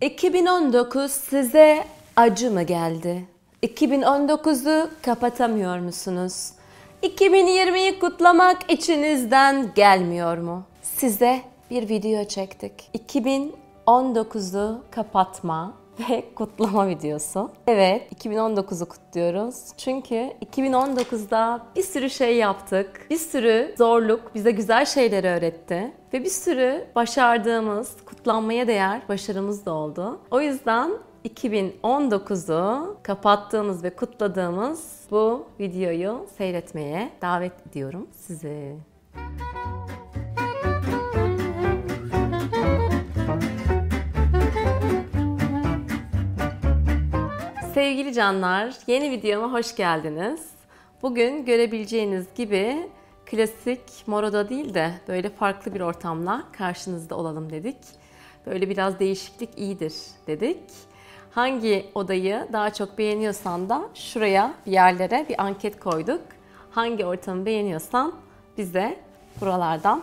2019 size acı mı geldi? 2019'u kapatamıyor musunuz? 2020'yi kutlamak içinizden gelmiyor mu? Size bir video çektik. 2019'u kapatma ve kutlama videosu. Evet, 2019'u kutluyoruz. Çünkü 2019'da bir sürü şey yaptık. Bir sürü zorluk bize güzel şeyler öğretti. Ve bir sürü başardığımız, kutlanmaya değer başarımız da oldu. O yüzden 2019'u kapattığımız ve kutladığımız bu videoyu seyretmeye davet ediyorum sizi. Sevgili canlar, yeni videoma hoş geldiniz. Bugün görebileceğiniz gibi klasik moroda değil de böyle farklı bir ortamla karşınızda olalım dedik. Böyle biraz değişiklik iyidir dedik. Hangi odayı daha çok beğeniyorsan da şuraya bir yerlere bir anket koyduk. Hangi ortamı beğeniyorsan bize buralardan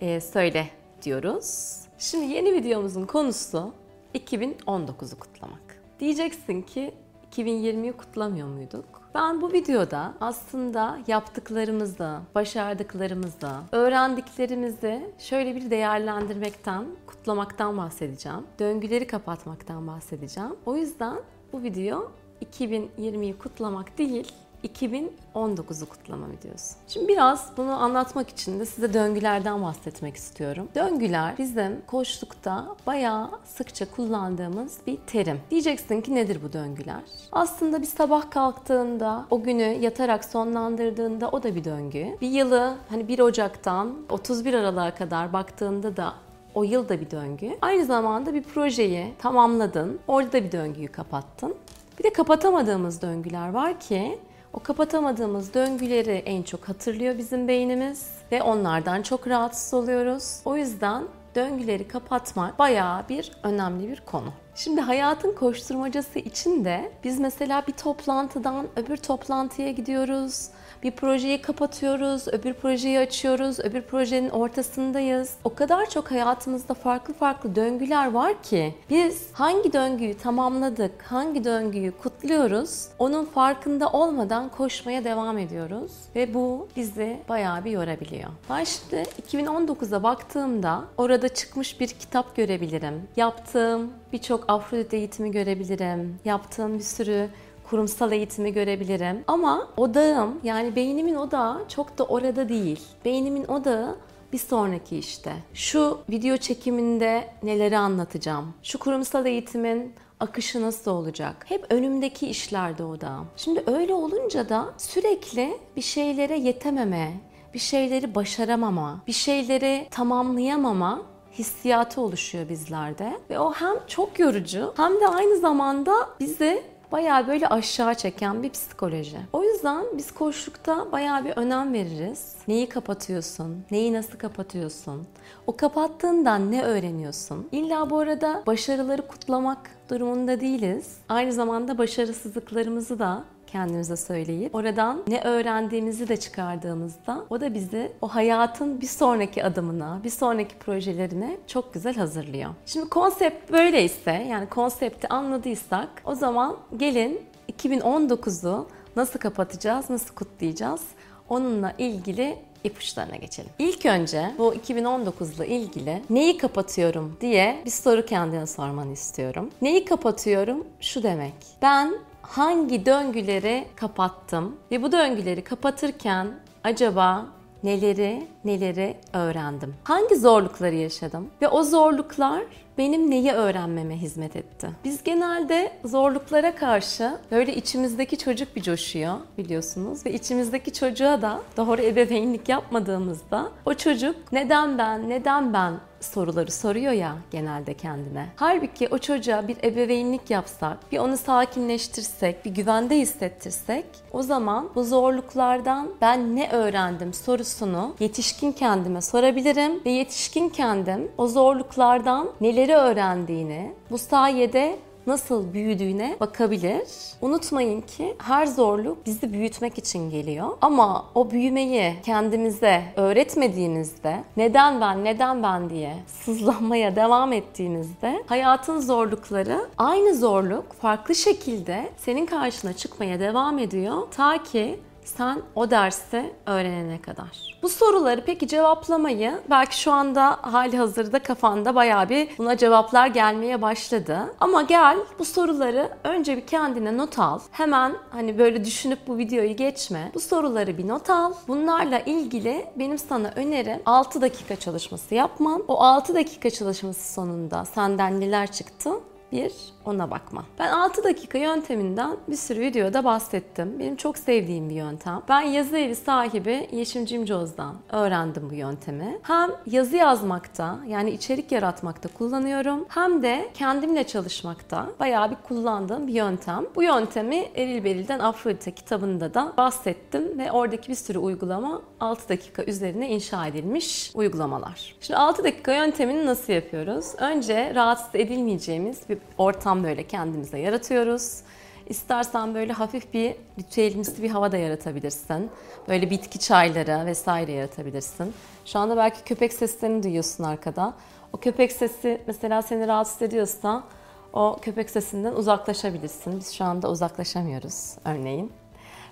e, söyle diyoruz. Şimdi yeni videomuzun konusu 2019'u kutlamak. Diyeceksin ki 2020'yi kutlamıyor muyduk? Ben bu videoda aslında yaptıklarımızı, başardıklarımızı, öğrendiklerimizi şöyle bir değerlendirmekten, kutlamaktan bahsedeceğim. Döngüleri kapatmaktan bahsedeceğim. O yüzden bu video 2020'yi kutlamak değil, 2019'u kutlama videosu. Şimdi biraz bunu anlatmak için de size döngülerden bahsetmek istiyorum. Döngüler bizim koçlukta bayağı sıkça kullandığımız bir terim. Diyeceksin ki nedir bu döngüler? Aslında bir sabah kalktığında, o günü yatarak sonlandırdığında o da bir döngü. Bir yılı hani 1 Ocak'tan 31 Aralık'a kadar baktığında da o yıl da bir döngü. Aynı zamanda bir projeyi tamamladın. Orada da bir döngüyü kapattın. Bir de kapatamadığımız döngüler var ki o kapatamadığımız döngüleri en çok hatırlıyor bizim beynimiz ve onlardan çok rahatsız oluyoruz. O yüzden döngüleri kapatmak bayağı bir önemli bir konu. Şimdi hayatın koşturmacası için de biz mesela bir toplantıdan öbür toplantıya gidiyoruz bir projeyi kapatıyoruz, öbür projeyi açıyoruz, öbür projenin ortasındayız. O kadar çok hayatımızda farklı farklı döngüler var ki biz hangi döngüyü tamamladık, hangi döngüyü kutluyoruz, onun farkında olmadan koşmaya devam ediyoruz ve bu bizi bayağı bir yorabiliyor. Ben şimdi 2019'a baktığımda orada çıkmış bir kitap görebilirim. Yaptığım birçok Afrodit eğitimi görebilirim. Yaptığım bir sürü kurumsal eğitimi görebilirim. Ama odağım yani beynimin odağı çok da orada değil. Beynimin odağı bir sonraki işte. Şu video çekiminde neleri anlatacağım? Şu kurumsal eğitimin akışı nasıl olacak? Hep önümdeki işlerde odağım. Şimdi öyle olunca da sürekli bir şeylere yetememe, bir şeyleri başaramama, bir şeyleri tamamlayamama hissiyatı oluşuyor bizlerde. Ve o hem çok yorucu hem de aynı zamanda bizi bayağı böyle aşağı çeken bir psikoloji. O yüzden biz koşlukta bayağı bir önem veririz. Neyi kapatıyorsun? Neyi nasıl kapatıyorsun? O kapattığından ne öğreniyorsun? İlla bu arada başarıları kutlamak durumunda değiliz. Aynı zamanda başarısızlıklarımızı da kendimize söyleyip oradan ne öğrendiğimizi de çıkardığımızda o da bizi o hayatın bir sonraki adımına, bir sonraki projelerine çok güzel hazırlıyor. Şimdi konsept böyleyse yani konsepti anladıysak o zaman gelin 2019'u nasıl kapatacağız, nasıl kutlayacağız? Onunla ilgili ipuçlarına geçelim. İlk önce bu 2019 ile ilgili neyi kapatıyorum diye bir soru kendine sormanı istiyorum. Neyi kapatıyorum? Şu demek. Ben hangi döngüleri kapattım ve bu döngüleri kapatırken acaba neleri neleri öğrendim? Hangi zorlukları yaşadım? Ve o zorluklar benim neyi öğrenmeme hizmet etti? Biz genelde zorluklara karşı böyle içimizdeki çocuk bir coşuyor biliyorsunuz ve içimizdeki çocuğa da doğru ebeveynlik yapmadığımızda o çocuk neden ben, neden ben soruları soruyor ya genelde kendine. Halbuki o çocuğa bir ebeveynlik yapsak, bir onu sakinleştirsek, bir güvende hissettirsek o zaman bu zorluklardan ben ne öğrendim sorusunu yetişkin kendime sorabilirim ve yetişkin kendim o zorluklardan neleri öğrendiğini, bu sayede nasıl büyüdüğüne bakabilir. Unutmayın ki her zorluk bizi büyütmek için geliyor. Ama o büyümeyi kendimize öğretmediğimizde neden ben neden ben diye sızlanmaya devam ettiğimizde hayatın zorlukları aynı zorluk farklı şekilde senin karşına çıkmaya devam ediyor. Ta ki sen o dersi öğrenene kadar. Bu soruları peki cevaplamayı belki şu anda hali hazırda kafanda bayağı bir buna cevaplar gelmeye başladı. Ama gel bu soruları önce bir kendine not al. Hemen hani böyle düşünüp bu videoyu geçme. Bu soruları bir not al. Bunlarla ilgili benim sana önerim 6 dakika çalışması yapman. O 6 dakika çalışması sonunda senden neler çıktı bir ona bakma. Ben 6 dakika yönteminden bir sürü videoda bahsettim. Benim çok sevdiğim bir yöntem. Ben yazı evi sahibi Yeşim Cimcoz'dan öğrendim bu yöntemi. Hem yazı yazmakta yani içerik yaratmakta kullanıyorum. Hem de kendimle çalışmakta bayağı bir kullandığım bir yöntem. Bu yöntemi Eril Beril'den Afrodite kitabında da bahsettim ve oradaki bir sürü uygulama 6 dakika üzerine inşa edilmiş uygulamalar. Şimdi 6 dakika yöntemini nasıl yapıyoruz? Önce rahatsız edilmeyeceğimiz bir ortam böyle kendimize yaratıyoruz. İstersen böyle hafif bir ritüelimsi bir hava da yaratabilirsin. Böyle bitki çayları vesaire yaratabilirsin. Şu anda belki köpek seslerini duyuyorsun arkada. O köpek sesi mesela seni rahatsız ediyorsa o köpek sesinden uzaklaşabilirsin. Biz şu anda uzaklaşamıyoruz örneğin.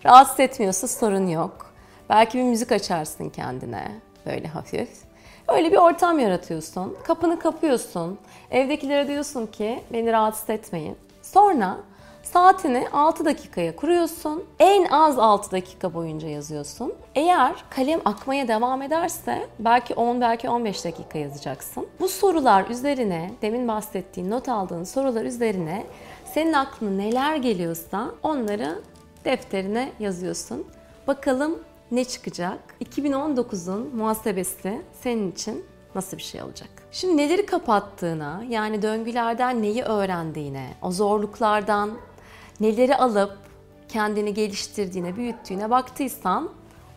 Rahatsız etmiyorsa sorun yok. Belki bir müzik açarsın kendine böyle hafif. Öyle bir ortam yaratıyorsun. Kapını kapıyorsun. Evdekilere diyorsun ki beni rahatsız etmeyin. Sonra saatini 6 dakikaya kuruyorsun. En az 6 dakika boyunca yazıyorsun. Eğer kalem akmaya devam ederse belki 10 belki 15 dakika yazacaksın. Bu sorular üzerine demin bahsettiğin not aldığın sorular üzerine senin aklına neler geliyorsa onları defterine yazıyorsun. Bakalım ne çıkacak? 2019'un muhasebesi senin için nasıl bir şey olacak? Şimdi neleri kapattığına, yani döngülerden neyi öğrendiğine, o zorluklardan neleri alıp kendini geliştirdiğine, büyüttüğüne baktıysan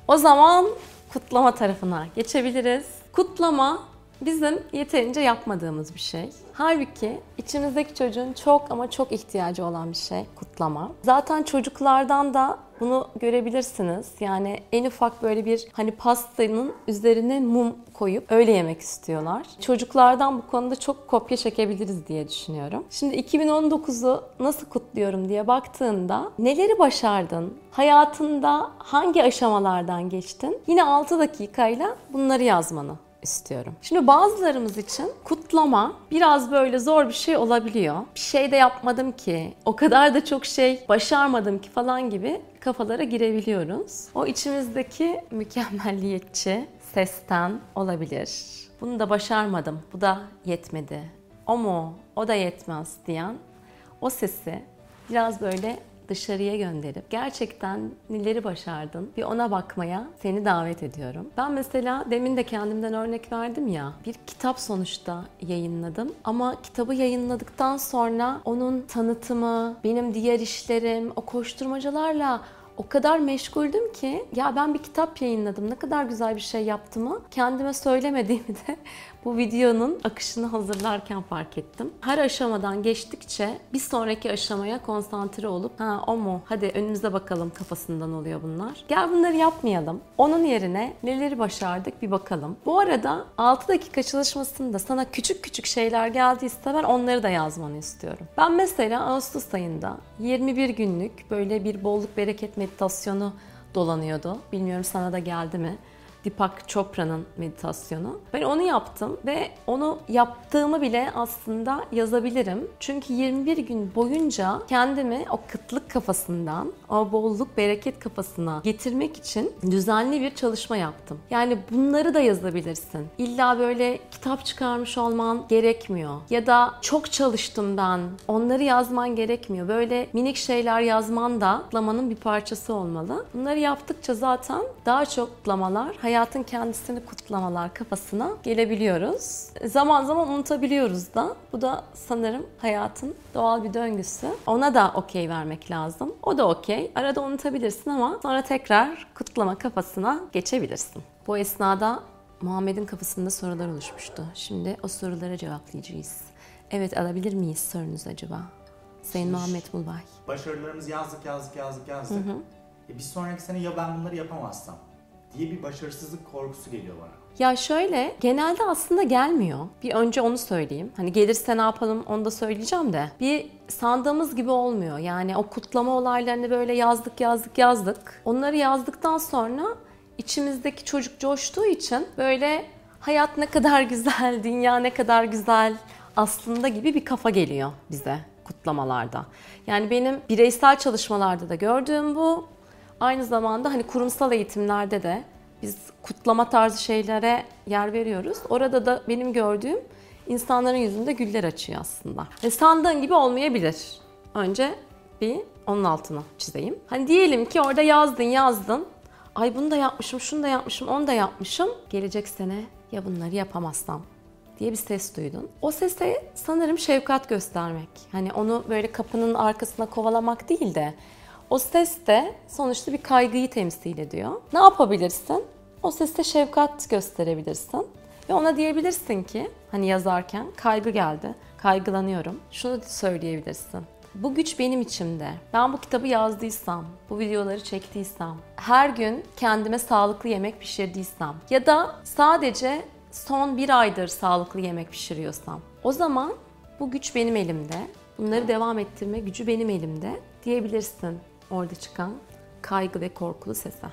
o zaman kutlama tarafına geçebiliriz. Kutlama bizim yeterince yapmadığımız bir şey. Halbuki içimizdeki çocuğun çok ama çok ihtiyacı olan bir şey kutlama. Zaten çocuklardan da bunu görebilirsiniz. Yani en ufak böyle bir hani pastanın üzerine mum koyup öyle yemek istiyorlar. Çocuklardan bu konuda çok kopya çekebiliriz diye düşünüyorum. Şimdi 2019'u nasıl kutluyorum diye baktığında neleri başardın? Hayatında hangi aşamalardan geçtin? Yine 6 dakikayla bunları yazmanı istiyorum. Şimdi bazılarımız için kutlama biraz böyle zor bir şey olabiliyor. Bir şey de yapmadım ki, o kadar da çok şey başarmadım ki falan gibi kafalara girebiliyoruz. O içimizdeki mükemmelliyetçi sesten olabilir. Bunu da başarmadım, bu da yetmedi. O mu, o da yetmez diyen o sesi biraz böyle dışarıya gönderip gerçekten neleri başardın bir ona bakmaya seni davet ediyorum. Ben mesela demin de kendimden örnek verdim ya bir kitap sonuçta yayınladım ama kitabı yayınladıktan sonra onun tanıtımı, benim diğer işlerim, o koşturmacalarla o kadar meşguldüm ki ya ben bir kitap yayınladım ne kadar güzel bir şey yaptığımı kendime söylemediğimi de bu videonun akışını hazırlarken fark ettim. Her aşamadan geçtikçe bir sonraki aşamaya konsantre olup ha o mu hadi önümüze bakalım kafasından oluyor bunlar. Gel bunları yapmayalım. Onun yerine neleri başardık bir bakalım. Bu arada 6 dakika çalışmasında sana küçük küçük şeyler geldiyse ben onları da yazmanı istiyorum. Ben mesela Ağustos ayında 21 günlük böyle bir bolluk bereket meditasyonu dolanıyordu. Bilmiyorum sana da geldi mi? Deepak Chopra'nın meditasyonu. Ben onu yaptım ve onu yaptığımı bile aslında yazabilirim. Çünkü 21 gün boyunca kendimi o kıtlık kafasından, o bolluk, bereket kafasına getirmek için düzenli bir çalışma yaptım. Yani bunları da yazabilirsin. İlla böyle kitap çıkarmış olman gerekmiyor. Ya da çok çalıştım ben, onları yazman gerekmiyor. Böyle minik şeyler yazman da kutlamanın bir parçası olmalı. Bunları yaptıkça zaten daha çok kutlamalar, hayatın kendisini kutlamalar kafasına gelebiliyoruz. Zaman zaman unutabiliyoruz da. Bu da sanırım hayatın doğal bir döngüsü. Ona da okey vermek lazım. O da okey. Arada unutabilirsin ama sonra tekrar kutlama kafasına geçebilirsin. Bu esnada Muhammed'in kafasında sorular oluşmuştu. Şimdi o sorulara cevaplayacağız. Evet alabilir miyiz sorunuz acaba? Sayın Şimdi Muhammed Bulbay. Başarılarımızı yazdık yazdık yazdık yazdık. E bir sonraki sene ya ben bunları yapamazsam diye bir başarısızlık korkusu geliyor bana. Ya şöyle genelde aslında gelmiyor. Bir önce onu söyleyeyim. Hani gelirse ne yapalım onu da söyleyeceğim de. Bir sandığımız gibi olmuyor. Yani o kutlama olaylarını böyle yazdık yazdık yazdık. Onları yazdıktan sonra içimizdeki çocuk coştuğu için böyle hayat ne kadar güzel, dünya ne kadar güzel aslında gibi bir kafa geliyor bize kutlamalarda. Yani benim bireysel çalışmalarda da gördüğüm bu. Aynı zamanda hani kurumsal eğitimlerde de biz kutlama tarzı şeylere yer veriyoruz. Orada da benim gördüğüm insanların yüzünde güller açıyor aslında. Ve sandığın gibi olmayabilir. Önce bir onun altını çizeyim. Hani diyelim ki orada yazdın yazdın. Ay bunu da yapmışım, şunu da yapmışım, onu da yapmışım. Gelecek sene ya bunları yapamazsam diye bir ses duydun. O sese sanırım şefkat göstermek. Hani onu böyle kapının arkasına kovalamak değil de o ses de sonuçta bir kaygıyı temsil ediyor. Ne yapabilirsin? O seste şefkat gösterebilirsin. Ve ona diyebilirsin ki hani yazarken kaygı geldi, kaygılanıyorum. Şunu söyleyebilirsin. Bu güç benim içimde. Ben bu kitabı yazdıysam, bu videoları çektiysem, her gün kendime sağlıklı yemek pişirdiysem ya da sadece son bir aydır sağlıklı yemek pişiriyorsam o zaman bu güç benim elimde. Bunları devam ettirme gücü benim elimde diyebilirsin orada çıkan kaygı ve korkulu sese.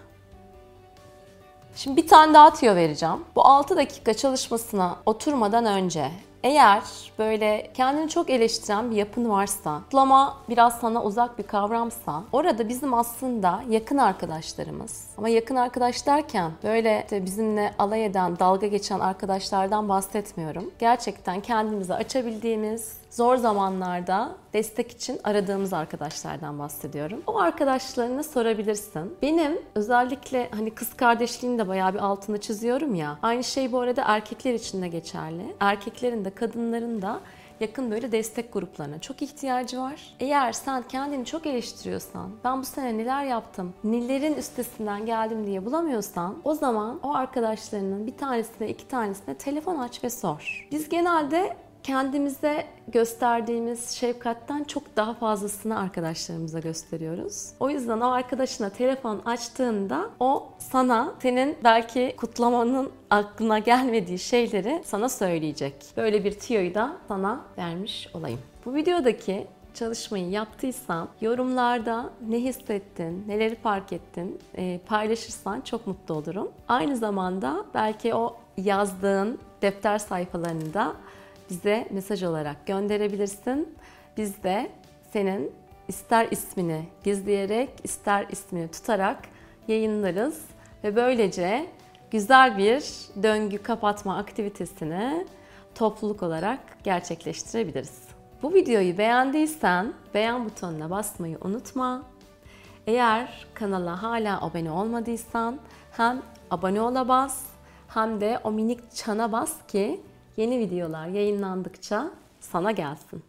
Şimdi bir tane daha tüyo vereceğim. Bu 6 dakika çalışmasına oturmadan önce eğer böyle kendini çok eleştiren bir yapın varsa, kutlama biraz sana uzak bir kavramsa, orada bizim aslında yakın arkadaşlarımız, ama yakın arkadaş derken böyle işte bizimle alay eden, dalga geçen arkadaşlardan bahsetmiyorum. Gerçekten kendimizi açabildiğimiz, zor zamanlarda destek için aradığımız arkadaşlardan bahsediyorum. O arkadaşlarına sorabilirsin. Benim özellikle hani kız kardeşliğini de bayağı bir altını çiziyorum ya. Aynı şey bu arada erkekler için de geçerli. Erkeklerin de kadınların da yakın böyle destek gruplarına çok ihtiyacı var. Eğer sen kendini çok eleştiriyorsan, ben bu sene neler yaptım, nelerin üstesinden geldim diye bulamıyorsan o zaman o arkadaşlarının bir tanesine iki tanesine telefon aç ve sor. Biz genelde kendimize gösterdiğimiz şefkatten çok daha fazlasını arkadaşlarımıza gösteriyoruz. O yüzden o arkadaşına telefon açtığında o sana senin belki kutlamanın aklına gelmediği şeyleri sana söyleyecek. Böyle bir tüyoyu da sana vermiş olayım. Bu videodaki çalışmayı yaptıysan yorumlarda ne hissettin, neleri fark ettin e, paylaşırsan çok mutlu olurum. Aynı zamanda belki o yazdığın defter sayfalarında bize mesaj olarak gönderebilirsin. Biz de senin ister ismini gizleyerek ister ismini tutarak yayınlarız ve böylece güzel bir döngü kapatma aktivitesini topluluk olarak gerçekleştirebiliriz. Bu videoyu beğendiysen beğen butonuna basmayı unutma. Eğer kanala hala abone olmadıysan hem abone ola bas hem de o minik çana bas ki yeni videolar yayınlandıkça sana gelsin.